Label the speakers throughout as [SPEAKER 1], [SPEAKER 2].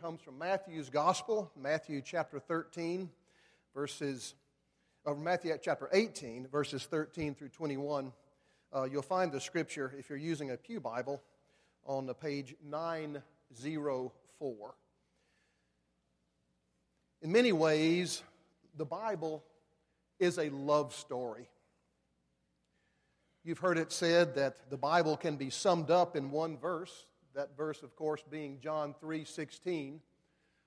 [SPEAKER 1] comes from Matthew's Gospel, Matthew chapter 13, verses, or Matthew chapter 18, verses 13 through 21. Uh, you'll find the scripture, if you're using a Pew Bible, on the page 904. In many ways, the Bible is a love story. You've heard it said that the Bible can be summed up in one verse. That verse, of course, being John 3 16.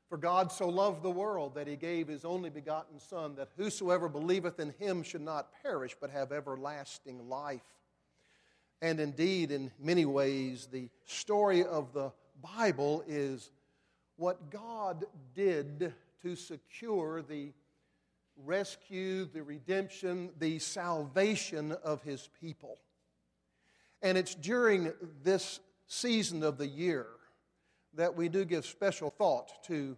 [SPEAKER 1] For God so loved the world that he gave his only begotten Son, that whosoever believeth in him should not perish, but have everlasting life. And indeed, in many ways, the story of the Bible is what God did to secure the rescue, the redemption, the salvation of his people. And it's during this season of the year that we do give special thought to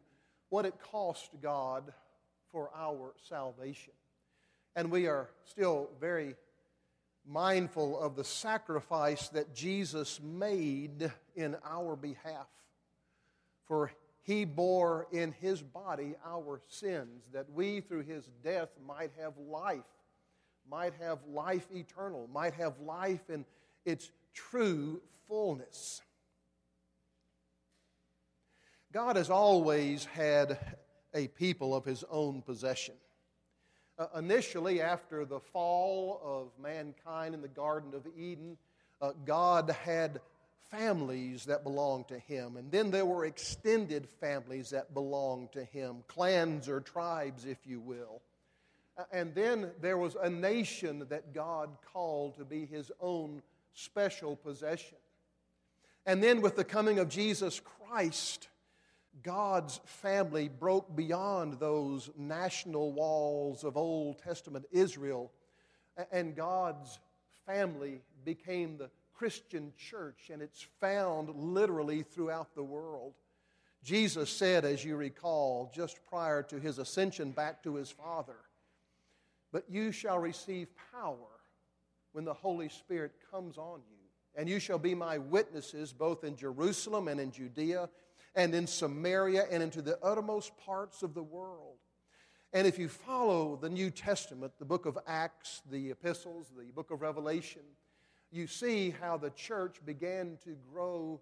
[SPEAKER 1] what it cost God for our salvation. And we are still very mindful of the sacrifice that Jesus made in our behalf. For he bore in his body our sins, that we through his death might have life, might have life eternal, might have life in its true fullness. God has always had a people of his own possession. Uh, initially, after the fall of mankind in the Garden of Eden, uh, God had families that belonged to him. And then there were extended families that belonged to him, clans or tribes, if you will. And then there was a nation that God called to be his own special possession. And then with the coming of Jesus Christ, God's family broke beyond those national walls of Old Testament Israel, and God's family became the Christian church, and it's found literally throughout the world. Jesus said, as you recall, just prior to his ascension back to his Father, But you shall receive power when the Holy Spirit comes on you, and you shall be my witnesses both in Jerusalem and in Judea and in Samaria and into the uttermost parts of the world. And if you follow the New Testament, the book of Acts, the epistles, the book of Revelation, you see how the church began to grow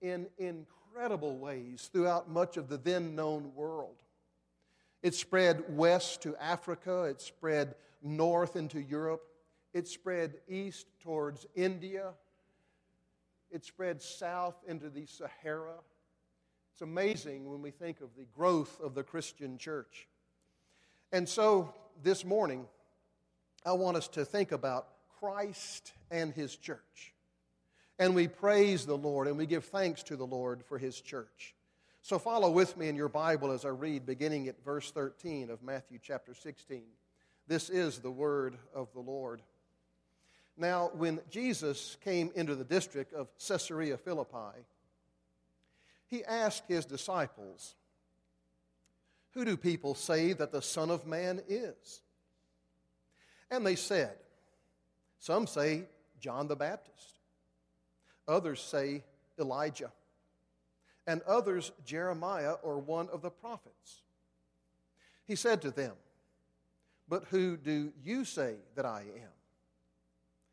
[SPEAKER 1] in incredible ways throughout much of the then known world. It spread west to Africa, it spread north into Europe, it spread east towards India, it spread south into the Sahara. It's amazing when we think of the growth of the Christian church. And so this morning, I want us to think about Christ and His church. And we praise the Lord and we give thanks to the Lord for His church. So follow with me in your Bible as I read, beginning at verse 13 of Matthew chapter 16. This is the word of the Lord. Now, when Jesus came into the district of Caesarea Philippi, he asked his disciples, Who do people say that the Son of Man is? And they said, some say John the Baptist, others say Elijah, and others Jeremiah or one of the prophets. He said to them, But who do you say that I am?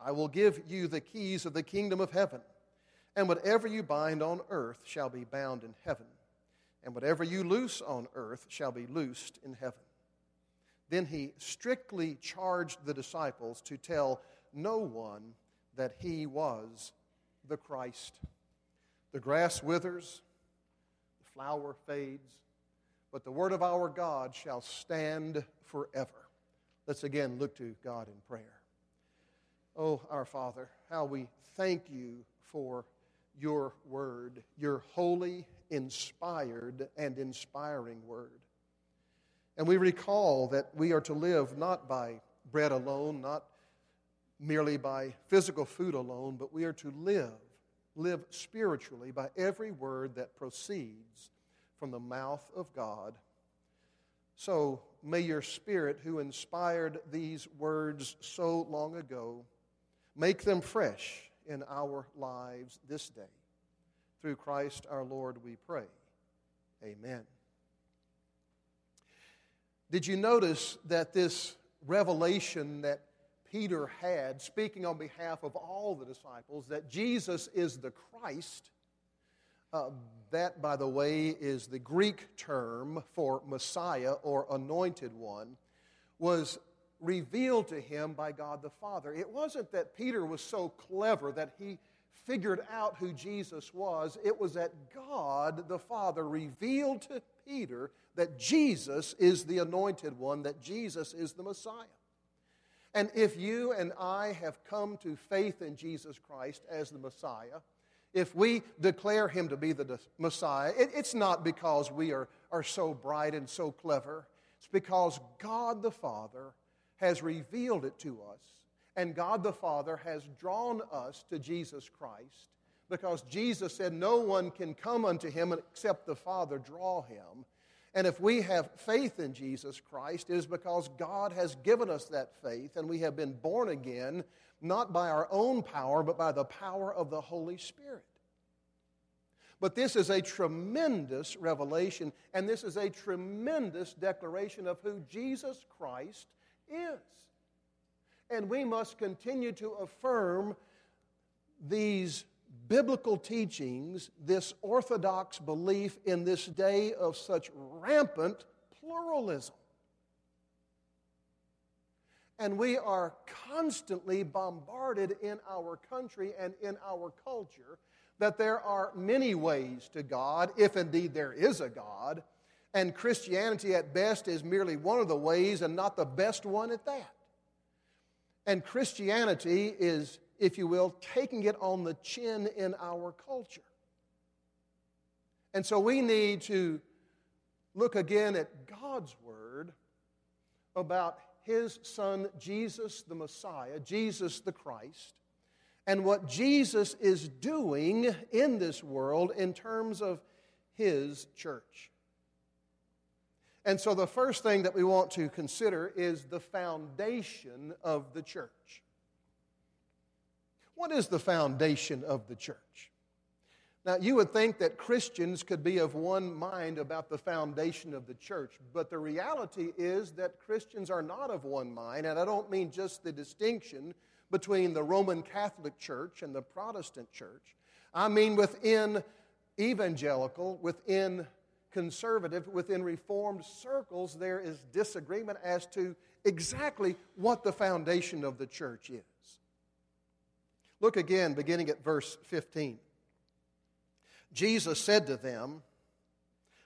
[SPEAKER 1] I will give you the keys of the kingdom of heaven, and whatever you bind on earth shall be bound in heaven, and whatever you loose on earth shall be loosed in heaven. Then he strictly charged the disciples to tell no one that he was the Christ. The grass withers, the flower fades, but the word of our God shall stand forever. Let's again look to God in prayer. Oh, our Father, how we thank you for your word, your holy inspired and inspiring word. And we recall that we are to live not by bread alone, not merely by physical food alone, but we are to live, live spiritually by every word that proceeds from the mouth of God. So may your Spirit, who inspired these words so long ago, make them fresh in our lives this day. Through Christ our Lord, we pray. Amen. Did you notice that this revelation that Peter had, speaking on behalf of all the disciples, that Jesus is the Christ? Uh, that, by the way, is the Greek term for Messiah or anointed one, was revealed to him by God the Father. It wasn't that Peter was so clever that he figured out who Jesus was, it was that God the Father revealed to Peter that Jesus is the anointed one, that Jesus is the Messiah. And if you and I have come to faith in Jesus Christ as the Messiah, if we declare him to be the Messiah, it, it's not because we are, are so bright and so clever. It's because God the Father has revealed it to us, and God the Father has drawn us to Jesus Christ because Jesus said, No one can come unto him except the Father draw him. And if we have faith in Jesus Christ, it is because God has given us that faith and we have been born again, not by our own power, but by the power of the Holy Spirit. But this is a tremendous revelation, and this is a tremendous declaration of who Jesus Christ is. And we must continue to affirm these biblical teachings, this orthodox belief in this day of such rampant pluralism. And we are constantly bombarded in our country and in our culture that there are many ways to God, if indeed there is a God, and Christianity at best is merely one of the ways and not the best one at that. And Christianity is if you will, taking it on the chin in our culture. And so we need to look again at God's Word about His Son, Jesus the Messiah, Jesus the Christ, and what Jesus is doing in this world in terms of His church. And so the first thing that we want to consider is the foundation of the church. What is the foundation of the church? Now, you would think that Christians could be of one mind about the foundation of the church, but the reality is that Christians are not of one mind, and I don't mean just the distinction between the Roman Catholic Church and the Protestant Church. I mean within evangelical, within conservative, within reformed circles, there is disagreement as to exactly what the foundation of the church is. Look again, beginning at verse 15. Jesus said to them,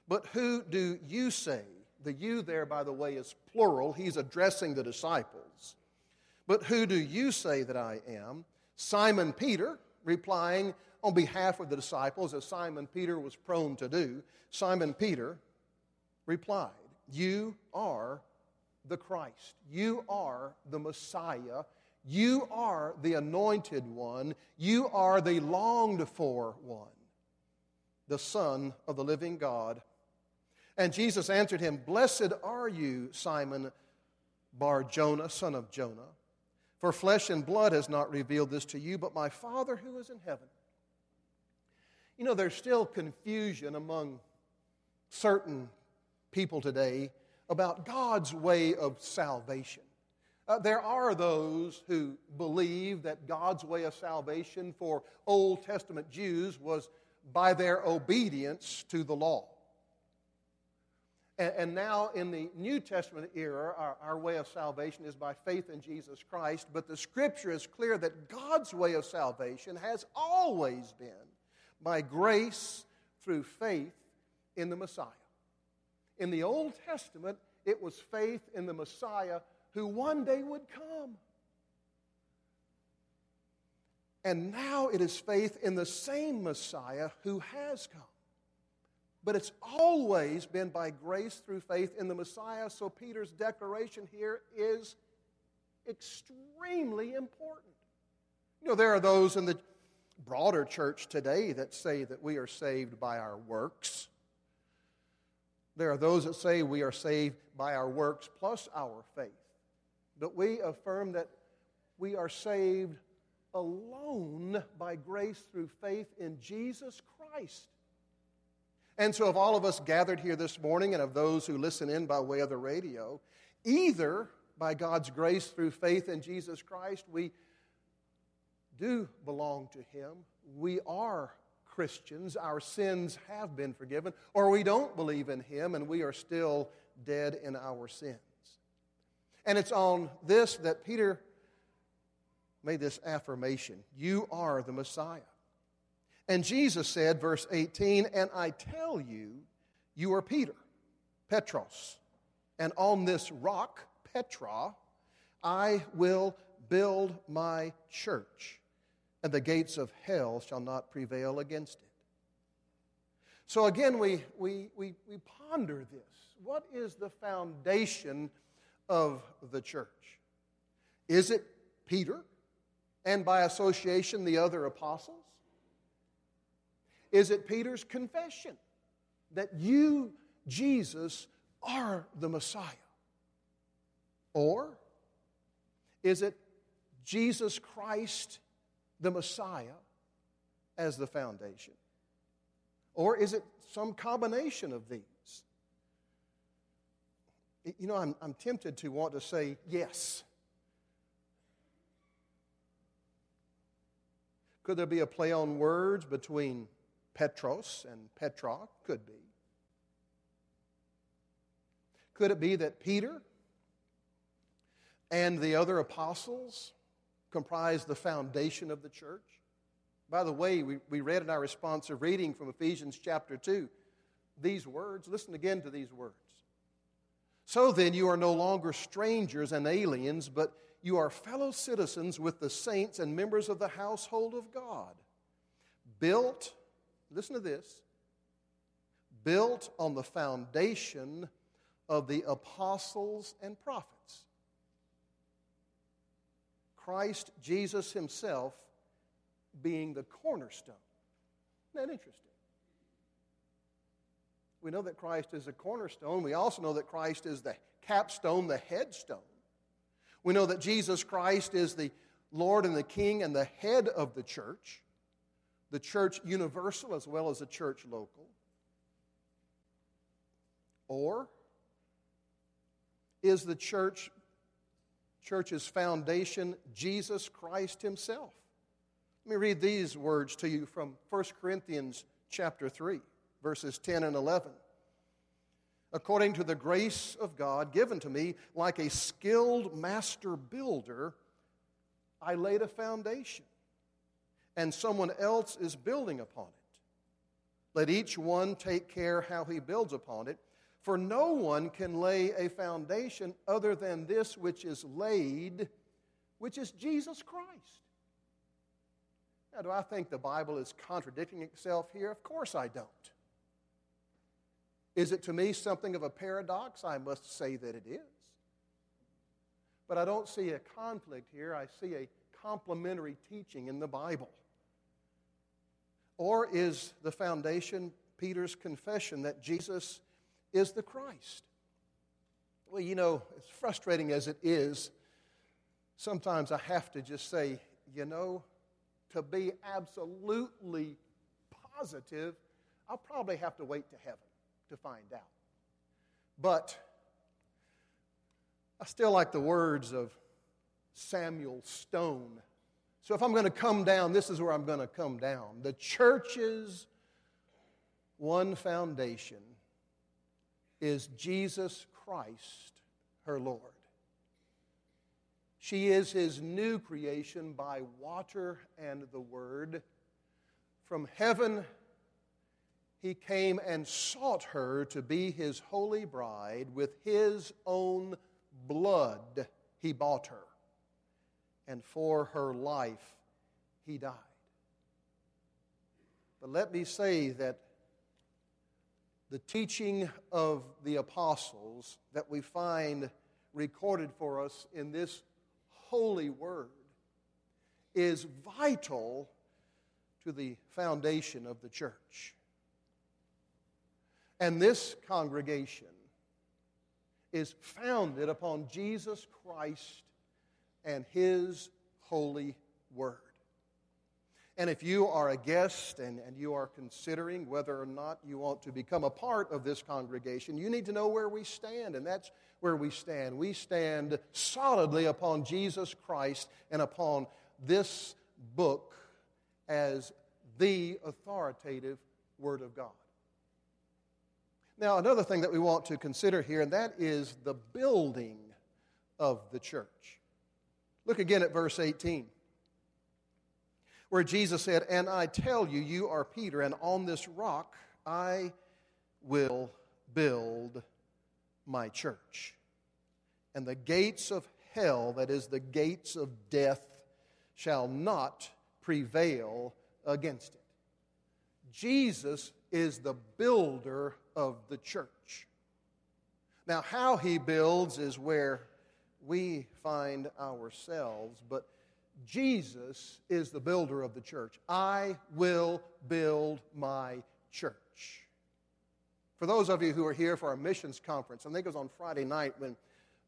[SPEAKER 1] But who do you say? The you there, by the way, is plural. He's addressing the disciples. But who do you say that I am? Simon Peter, replying on behalf of the disciples, as Simon Peter was prone to do, Simon Peter replied, You are the Christ. You are the Messiah you are the anointed one. You are the longed for one, the Son of the living God. And Jesus answered him, Blessed are you, Simon Bar Jonah, son of Jonah, for flesh and blood has not revealed this to you, but my Father who is in heaven. You know, there's still confusion among certain people today about God's way of salvation. Uh, there are those who believe that God's way of salvation for Old Testament Jews was by their obedience to the law. And, and now, in the New Testament era, our, our way of salvation is by faith in Jesus Christ, but the Scripture is clear that God's way of salvation has always been by grace through faith in the Messiah. In the Old Testament, it was faith in the Messiah who one day would come. And now it is faith in the same Messiah who has come. But it's always been by grace through faith in the Messiah. So Peter's declaration here is extremely important. You know, there are those in the broader church today that say that we are saved by our works. There are those that say we are saved by our works plus our faith. But we affirm that we are saved alone by grace through faith in Jesus Christ. And so, of all of us gathered here this morning and of those who listen in by way of the radio, either by God's grace through faith in Jesus Christ, we do belong to Him. We are Christians. Our sins have been forgiven, or we don't believe in Him and we are still dead in our sins. And it's on this that Peter made this affirmation You are the Messiah. And Jesus said, verse 18, And I tell you, you are Peter, Petros, and on this rock, Petra, I will build my church and the gates of hell shall not prevail against it. So again, we, we, we, we ponder this. What is the foundation of the church? Is it Peter and by association the other apostles? Is it Peter's confession that you, Jesus, are the Messiah? Or is it Jesus Christ the Messiah as the foundation? Or is it some combination of these? You know, I'm, I'm tempted to want to say yes. Could there be a play on words between Petros and Petra? Could be. Could it be that Peter and the other apostles comprise the foundation of the church. By the way, we, we read in our responsive reading from Ephesians chapter 2 these words. Listen again to these words. So then, you are no longer strangers and aliens, but you are fellow citizens with the saints and members of the household of God. Built, listen to this, built on the foundation of the apostles and prophets Christ Jesus himself being the cornerstone. Isn't that interesting? We know that Christ is a cornerstone. We also know that Christ is the capstone, the headstone. We know that Jesus Christ is the Lord and the King and the head of the church, the church universal as well as the church local. Or is the church church's foundation, Jesus Christ himself. Let me read these words to you from 1 Corinthians chapter 3, verses 10 and 11. According to the grace of God given to me, like a skilled master builder, I laid a foundation, and someone else is building upon it. Let each one take care how he builds upon it. For no one can lay a foundation other than this which is laid, which is Jesus Christ. Now, do I think the Bible is contradicting itself here? Of course I don't. Is it to me something of a paradox? I must say that it is. But I don't see a conflict here. I see a complementary teaching in the Bible. Or is the foundation Peter's confession that Jesus is the Christ. Well, you know, as frustrating as it is, sometimes I have to just say, you know, to be absolutely positive, I'll probably have to wait to heaven to find out. But I still like the words of Samuel Stone. So if I'm going to come down, this is where I'm going to come down. The church's one foundation is Jesus Christ, her Lord. She is his new creation by water and the Word. From heaven, he came and sought her to be his holy bride. With his own blood, he bought her. And for her life, he died. But let me say that the teaching of the apostles that we find recorded for us in this holy word is vital to the foundation of the church. And this congregation is founded upon Jesus Christ and His holy word. And if you are a guest and, and you are considering whether or not you want to become a part of this congregation, you need to know where we stand, and that's where we stand. We stand solidly upon Jesus Christ and upon this book as the authoritative Word of God. Now, another thing that we want to consider here, and that is the building of the church. Look again at verse 18 where Jesus said, And I tell you, you are Peter, and on this rock I will build my church. And the gates of hell, that is, the gates of death, shall not prevail against it. Jesus is the builder of the church. Now, how he builds is where we find ourselves, but Jesus is the builder of the church. I will build my church. For those of you who are here for our missions conference, I think it was on Friday night when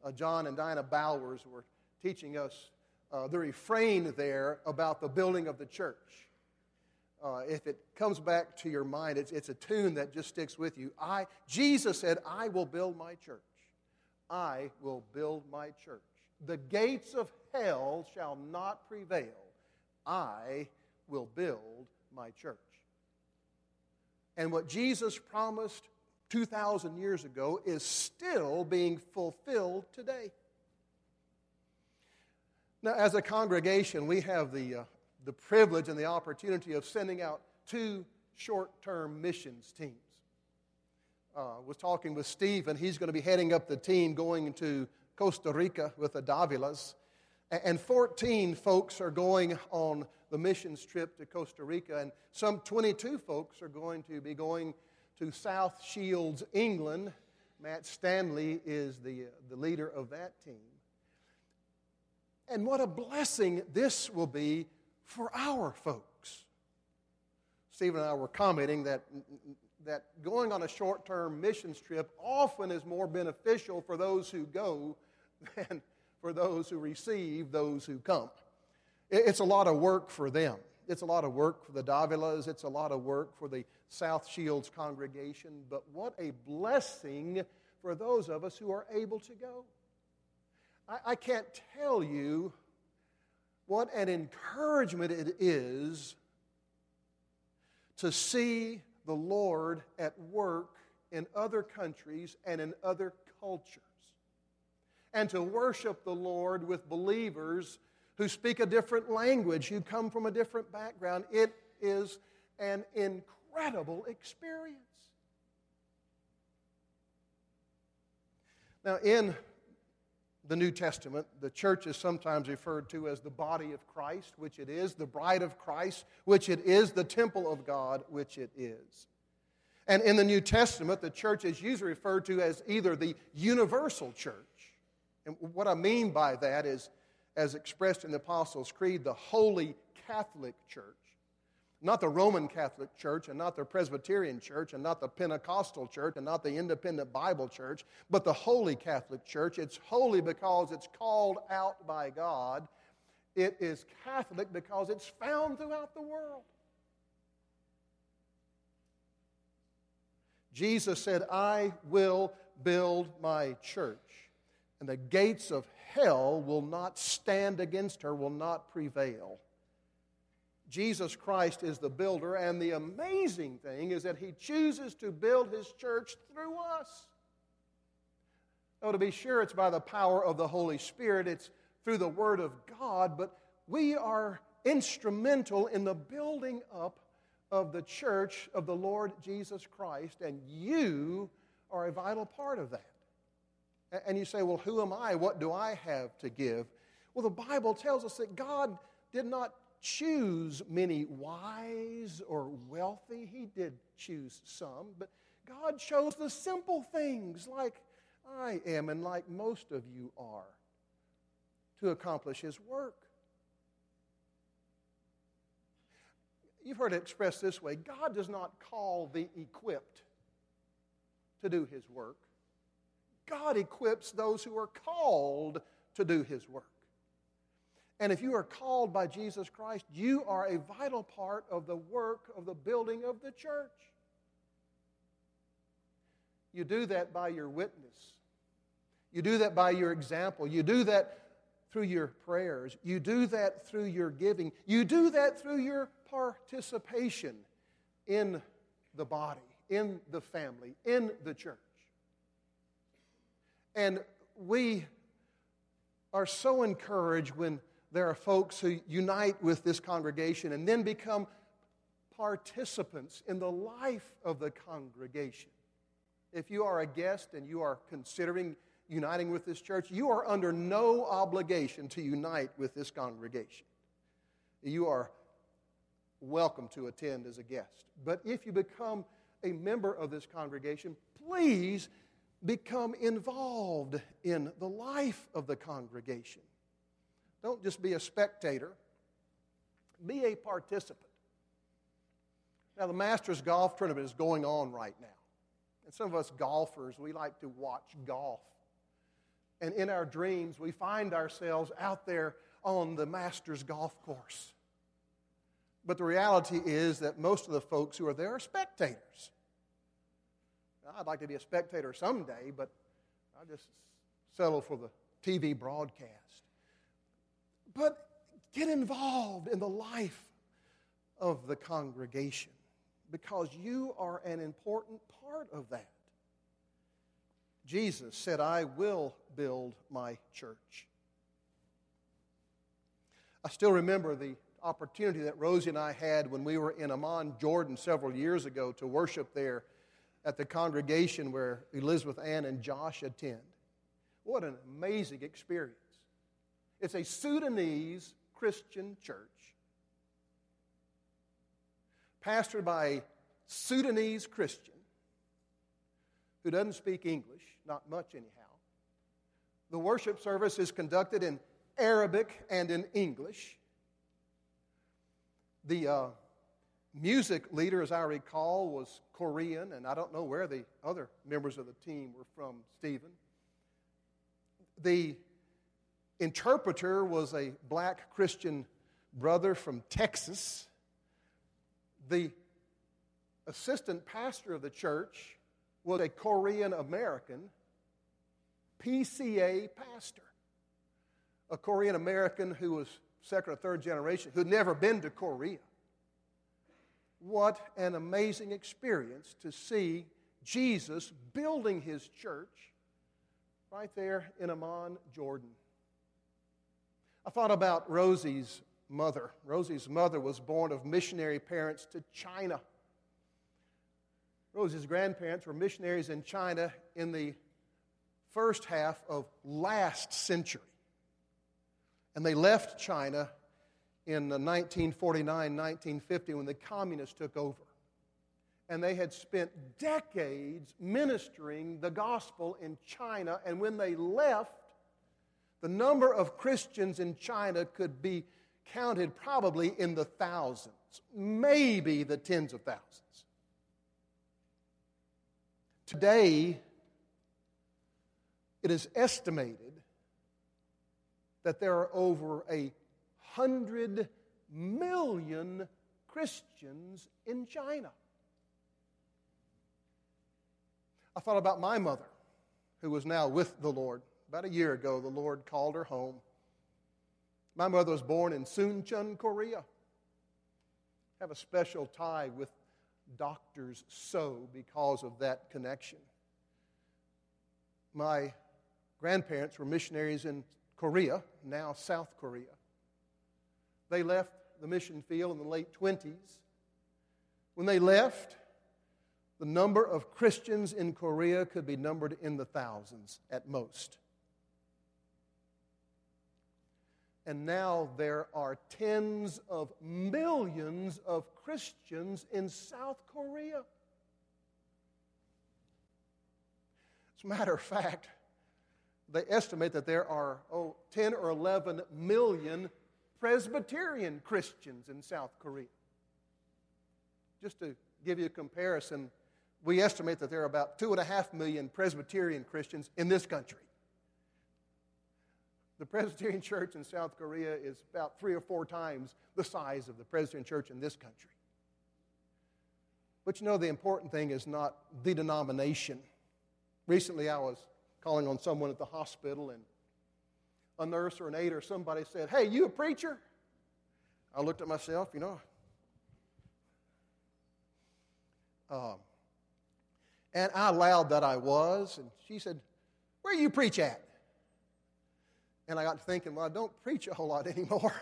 [SPEAKER 1] uh, John and Diana Bowers were teaching us uh, the refrain there about the building of the church. Uh, if it comes back to your mind, it's, it's a tune that just sticks with you. I, Jesus said, I will build my church. I will build my church. The gates of hell shall not prevail. I will build my church. And what Jesus promised 2,000 years ago is still being fulfilled today. Now, as a congregation, we have the, uh, the privilege and the opportunity of sending out two short term missions teams. Uh, was talking with Steve, and he's going to be heading up the team going to Costa Rica with the Davilas. And 14 folks are going on the missions trip to Costa Rica, and some 22 folks are going to be going to South Shields, England. Matt Stanley is the, the leader of that team. And what a blessing this will be for our folks. Stephen and I were commenting that, that going on a short term missions trip often is more beneficial for those who go than for those who receive those who come. It's a lot of work for them. It's a lot of work for the Davilas. It's a lot of work for the South Shields congregation. But what a blessing for those of us who are able to go. I, I can't tell you what an encouragement it is to see the Lord at work in other countries and in other cultures and to worship the Lord with believers who speak a different language, who come from a different background. It is an incredible experience. Now, in the New Testament, the church is sometimes referred to as the body of Christ, which it is, the bride of Christ, which it is, the temple of God, which it is. And in the New Testament, the church is usually referred to as either the universal church and what I mean by that is, as expressed in the Apostles' Creed, the Holy Catholic Church. Not the Roman Catholic Church, and not the Presbyterian Church, and not the Pentecostal Church, and not the Independent Bible Church, but the Holy Catholic Church. It's holy because it's called out by God. It is Catholic because it's found throughout the world. Jesus said, I will build my church and the gates of hell will not stand against her, will not prevail. Jesus Christ is the builder, and the amazing thing is that he chooses to build his church through us. Oh, to be sure, it's by the power of the Holy Spirit, it's through the Word of God, but we are instrumental in the building up of the church of the Lord Jesus Christ, and you are a vital part of that. And you say, well, who am I? What do I have to give? Well, the Bible tells us that God did not choose many wise or wealthy. He did choose some, but God chose the simple things like I am and like most of you are to accomplish His work. You've heard it expressed this way God does not call the equipped to do His work, God equips those who are called to do His work. And if you are called by Jesus Christ, you are a vital part of the work of the building of the church. You do that by your witness. You do that by your example. You do that through your prayers. You do that through your giving. You do that through your participation in the body, in the family, in the church. And we are so encouraged when there are folks who unite with this congregation and then become participants in the life of the congregation. If you are a guest and you are considering uniting with this church, you are under no obligation to unite with this congregation. You are welcome to attend as a guest. But if you become a member of this congregation, please become involved in the life of the congregation. Don't just be a spectator, be a participant. Now, the Masters Golf Tournament is going on right now. And some of us golfers, we like to watch golf. And in our dreams, we find ourselves out there on the Masters golf course. But the reality is that most of the folks who are there are spectators. I'd like to be a spectator someday, but I just settle for the TV broadcast. But get involved in the life of the congregation because you are an important part of that. Jesus said, I will build my church. I still remember the opportunity that Rosie and I had when we were in Amman, Jordan, several years ago to worship there at the congregation where Elizabeth Ann and Josh attend. What an amazing experience. It's a Sudanese Christian church, pastored by a Sudanese Christian who doesn't speak English, not much anyhow. The worship service is conducted in Arabic and in English. The uh, music leader, as I recall, was Korean, and I don't know where the other members of the team were from, Stephen. The interpreter was a black Christian brother from Texas. The assistant pastor of the church was a Korean American PCA pastor. A Korean American who was second or third generation, who'd never been to Korea. What an amazing experience to see Jesus building his church right there in Amman, Jordan. I thought about Rosie's mother. Rosie's mother was born of missionary parents to China. Rosie's grandparents were missionaries in China in the first half of last century. And they left China in 1949, 1950 when the communists took over. And they had spent decades ministering the gospel in China. And when they left, the number of Christians in China could be counted probably in the thousands, maybe the tens of thousands. Today, it is estimated that there are over a hundred million Christians in China. I thought about my mother, who was now with the Lord. About a year ago, the Lord called her home. My mother was born in Suncheon, Korea. I have a special tie with Doctors So because of that connection. My grandparents were missionaries in Korea, now South Korea. They left the mission field in the late 20s. When they left, the number of Christians in Korea could be numbered in the thousands at most. And now there are tens of millions of Christians in South Korea. As a matter of fact, they estimate that there are, oh, 10 or 11 million Presbyterian Christians in South Korea. Just to give you a comparison, we estimate that there are about 2.5 million Presbyterian Christians in this country. The Presbyterian Church in South Korea is about three or four times the size of the Presbyterian Church in this country. But you know, the important thing is not the denomination. Recently, I was calling on someone at the hospital, and a nurse or an aide or somebody said, Hey, you a preacher? I looked at myself, you know. Um, and I allowed that I was, and she said, Where you preach at? And I got to thinking, Well, I don't preach a whole lot anymore.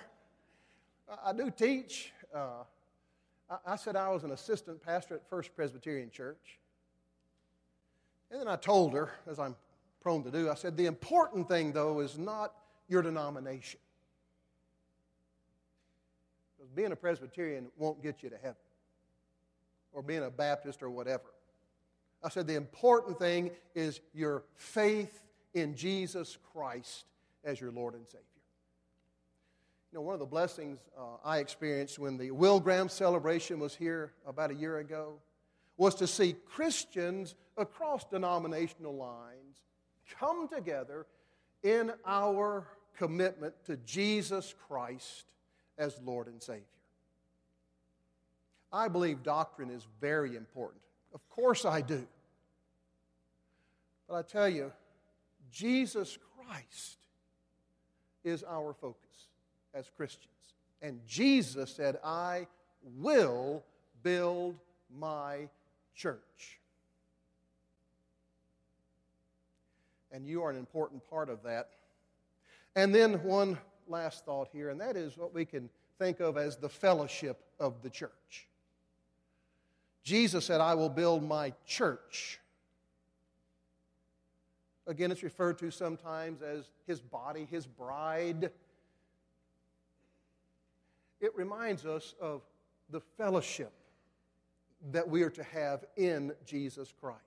[SPEAKER 1] I do teach. Uh, I said I was an assistant pastor at First Presbyterian Church. And then I told her, as I'm prone to do, I said, the important thing, though, is not your denomination. Because being a Presbyterian won't get you to heaven, or being a Baptist or whatever. I said, the important thing is your faith in Jesus Christ as your Lord and Savior. You know, one of the blessings uh, I experienced when the Will Graham celebration was here about a year ago was to see Christians across denominational lines come together in our commitment to Jesus Christ as Lord and Savior. I believe doctrine is very important. Of course, I do. But I tell you, Jesus Christ is our focus as Christians. And Jesus said, I will build my church. And you are an important part of that. And then one last thought here, and that is what we can think of as the fellowship of the church. Jesus said, I will build my church. Again, it's referred to sometimes as his body, his bride it reminds us of the fellowship that we are to have in Jesus Christ.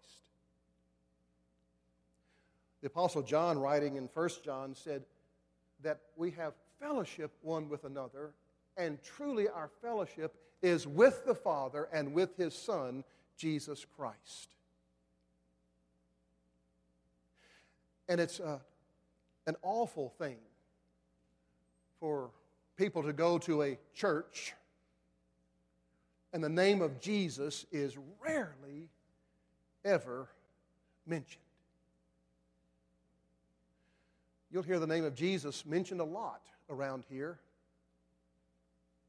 [SPEAKER 1] The Apostle John, writing in 1 John, said that we have fellowship one with another, and truly our fellowship is with the Father and with His Son, Jesus Christ. And it's a, an awful thing for people to go to a church and the name of Jesus is rarely ever mentioned. You'll hear the name of Jesus mentioned a lot around here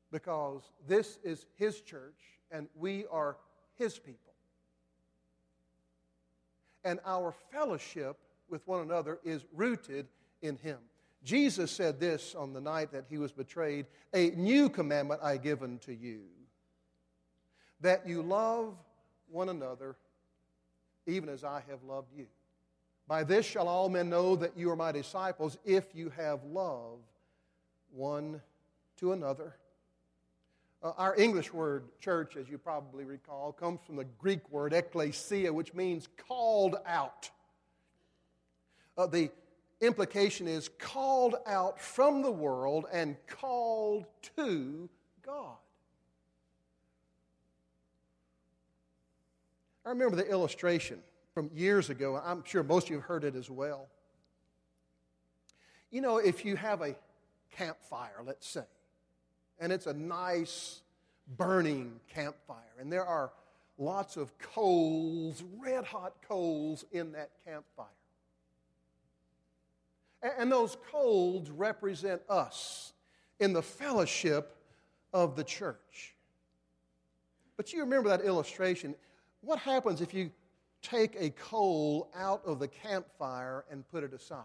[SPEAKER 1] because this is His church and we are His people. And our fellowship with one another is rooted in Him. Jesus said this on the night that he was betrayed A new commandment I give unto you, that you love one another even as I have loved you. By this shall all men know that you are my disciples if you have love one to another. Uh, our English word church, as you probably recall, comes from the Greek word ekklesia, which means called out. Uh, the implication is called out from the world and called to God. I remember the illustration from years ago. I'm sure most of you have heard it as well. You know, if you have a campfire, let's say, and it's a nice burning campfire, and there are lots of coals, red hot coals in that campfire. And those coals represent us in the fellowship of the church. But you remember that illustration. What happens if you take a coal out of the campfire and put it aside?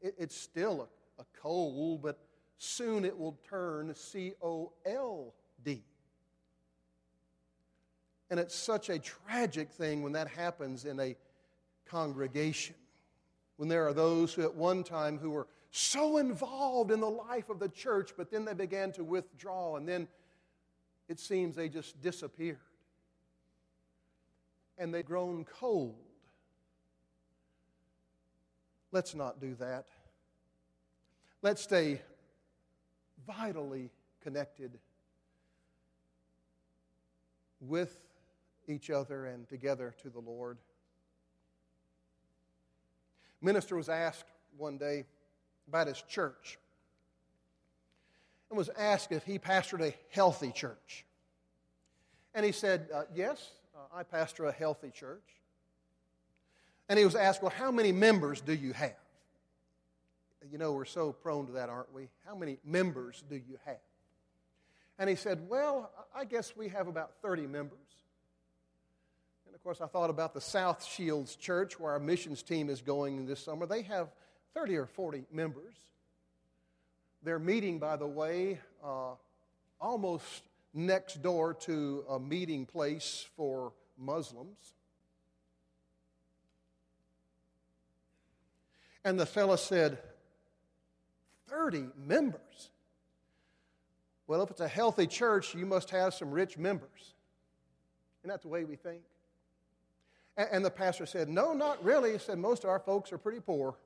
[SPEAKER 1] it's still a, a coal, but soon it will turn C O L D. And it's such a tragic thing when that happens in a congregation when there are those who at one time who were so involved in the life of the church, but then they began to withdraw, and then it seems they just disappeared. And they've grown cold let's not do that. Let's stay vitally connected with each other and together to the Lord. Minister was asked one day about his church and was asked if he pastored a healthy church. And he said, uh, Yes, uh, I pastor a healthy church. And he was asked, Well, how many members do you have? You know, we're so prone to that, aren't we? How many members do you have? And he said, Well, I guess we have about 30 members. And of course, I thought about the South Shields Church, where our missions team is going this summer. They have 30 or 40 members. They're meeting, by the way, uh, almost next door to a meeting place for Muslims. And the fellow said, 30 members. Well, if it's a healthy church, you must have some rich members. Isn't that the way we think? And the pastor said, No, not really. He said, Most of our folks are pretty poor.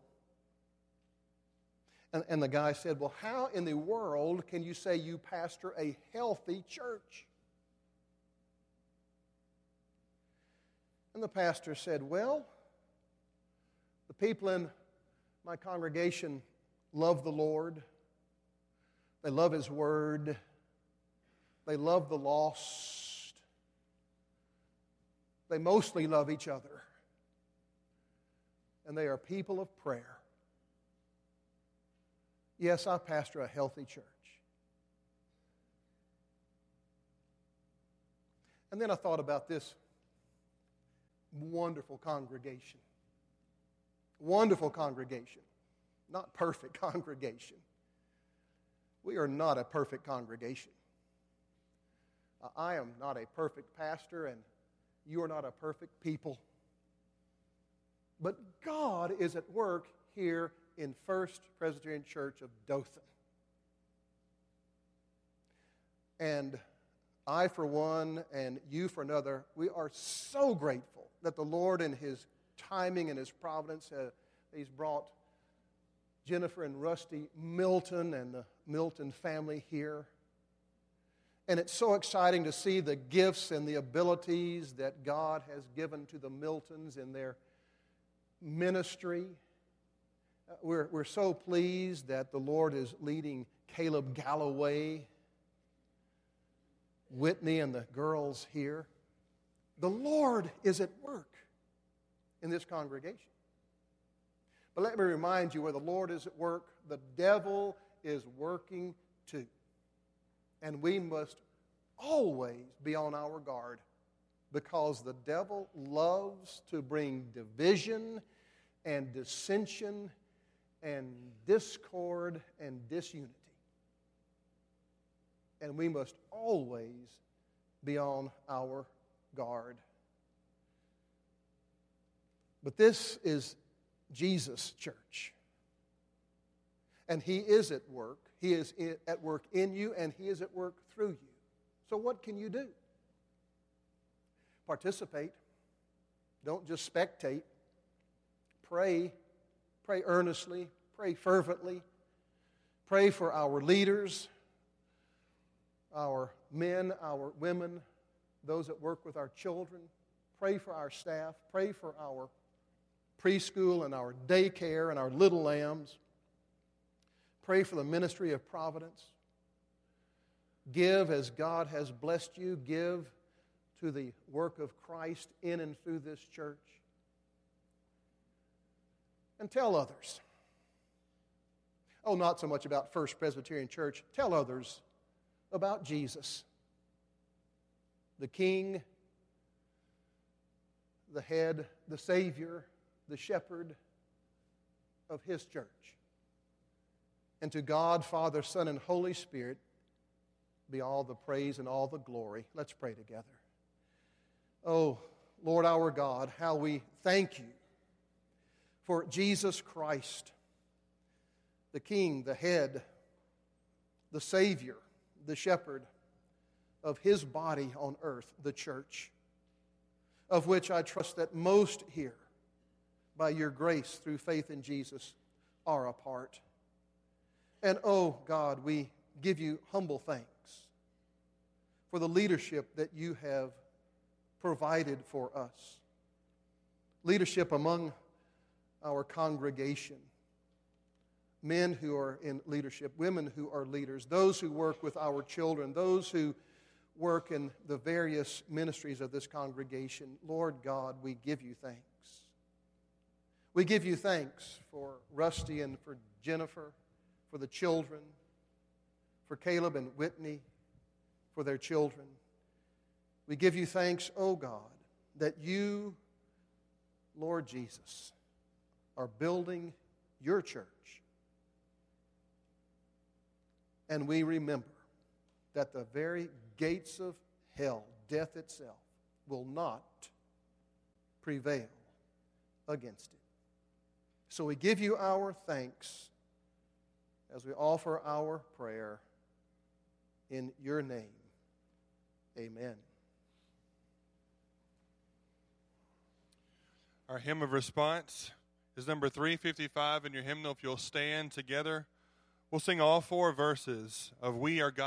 [SPEAKER 1] And, and the guy said, Well, how in the world can you say you pastor a healthy church? And the pastor said, Well, the people in my congregation love the Lord, they love His Word, they love the lost, they mostly love each other, and they are people of prayer. Yes, I pastor a healthy church. And then I thought about this wonderful congregation. Wonderful congregation. Not perfect congregation. We are not a perfect congregation. Uh, I am not a perfect pastor, and you are not a perfect people. But God is at work here in First Presbyterian Church of Dothan. And I, for one, and you, for another, we are so grateful that the Lord, in His timing and His providence, uh, He's brought Jennifer and Rusty Milton and the Milton family here. And it's so exciting to see the gifts and the abilities that God has given to the Miltons in their ministry we're, we're so pleased that the Lord is leading Caleb Galloway, Whitney, and the girls here. The Lord is at work in this congregation. But let me remind you where the Lord is at work, the devil is working too. And we must always be on our guard because the devil loves to bring division and dissension and discord and disunity. And we must always be on our guard. But this is Jesus' church. And He is at work. He is at work in you, and He is at work through you. So, what can you do? Participate. Don't just spectate. Pray Pray earnestly, pray fervently. Pray for our leaders, our men, our women, those that work with our children. Pray for our staff. Pray for our preschool and our daycare and our little lambs. Pray for the ministry of providence. Give as God has blessed you. Give to the work of Christ in and through this church and tell others. Oh, not so much about First Presbyterian Church. Tell others about Jesus, the King, the head, the Savior, the shepherd of His church. And to God, Father, Son, and Holy Spirit be all the praise and all the glory. Let's pray together. Oh, Lord our God, how we thank you for Jesus Christ, the King, the head, the Savior, the shepherd of his body on earth, the church, of which I trust that most here by your grace through faith in Jesus, are a part. And oh God, we give you humble thanks for the leadership that you have provided for us. Leadership among our congregation. Men who are in leadership, women who are leaders, those who work with our children, those who work in the various ministries of this congregation. Lord God, we give you thanks. We give you thanks for Rusty and for Jennifer, for the children, for Caleb and Whitney, for their children. We give you thanks, O oh God, that you, Lord Jesus, are building your church. And we remember that the very gates of hell, death itself, will not prevail against it. So we give you our thanks as we offer our prayer in your name. Amen.
[SPEAKER 2] Our hymn of response is number 355 in your hymnal. If you'll stand together, we'll sing all four verses of We Are God.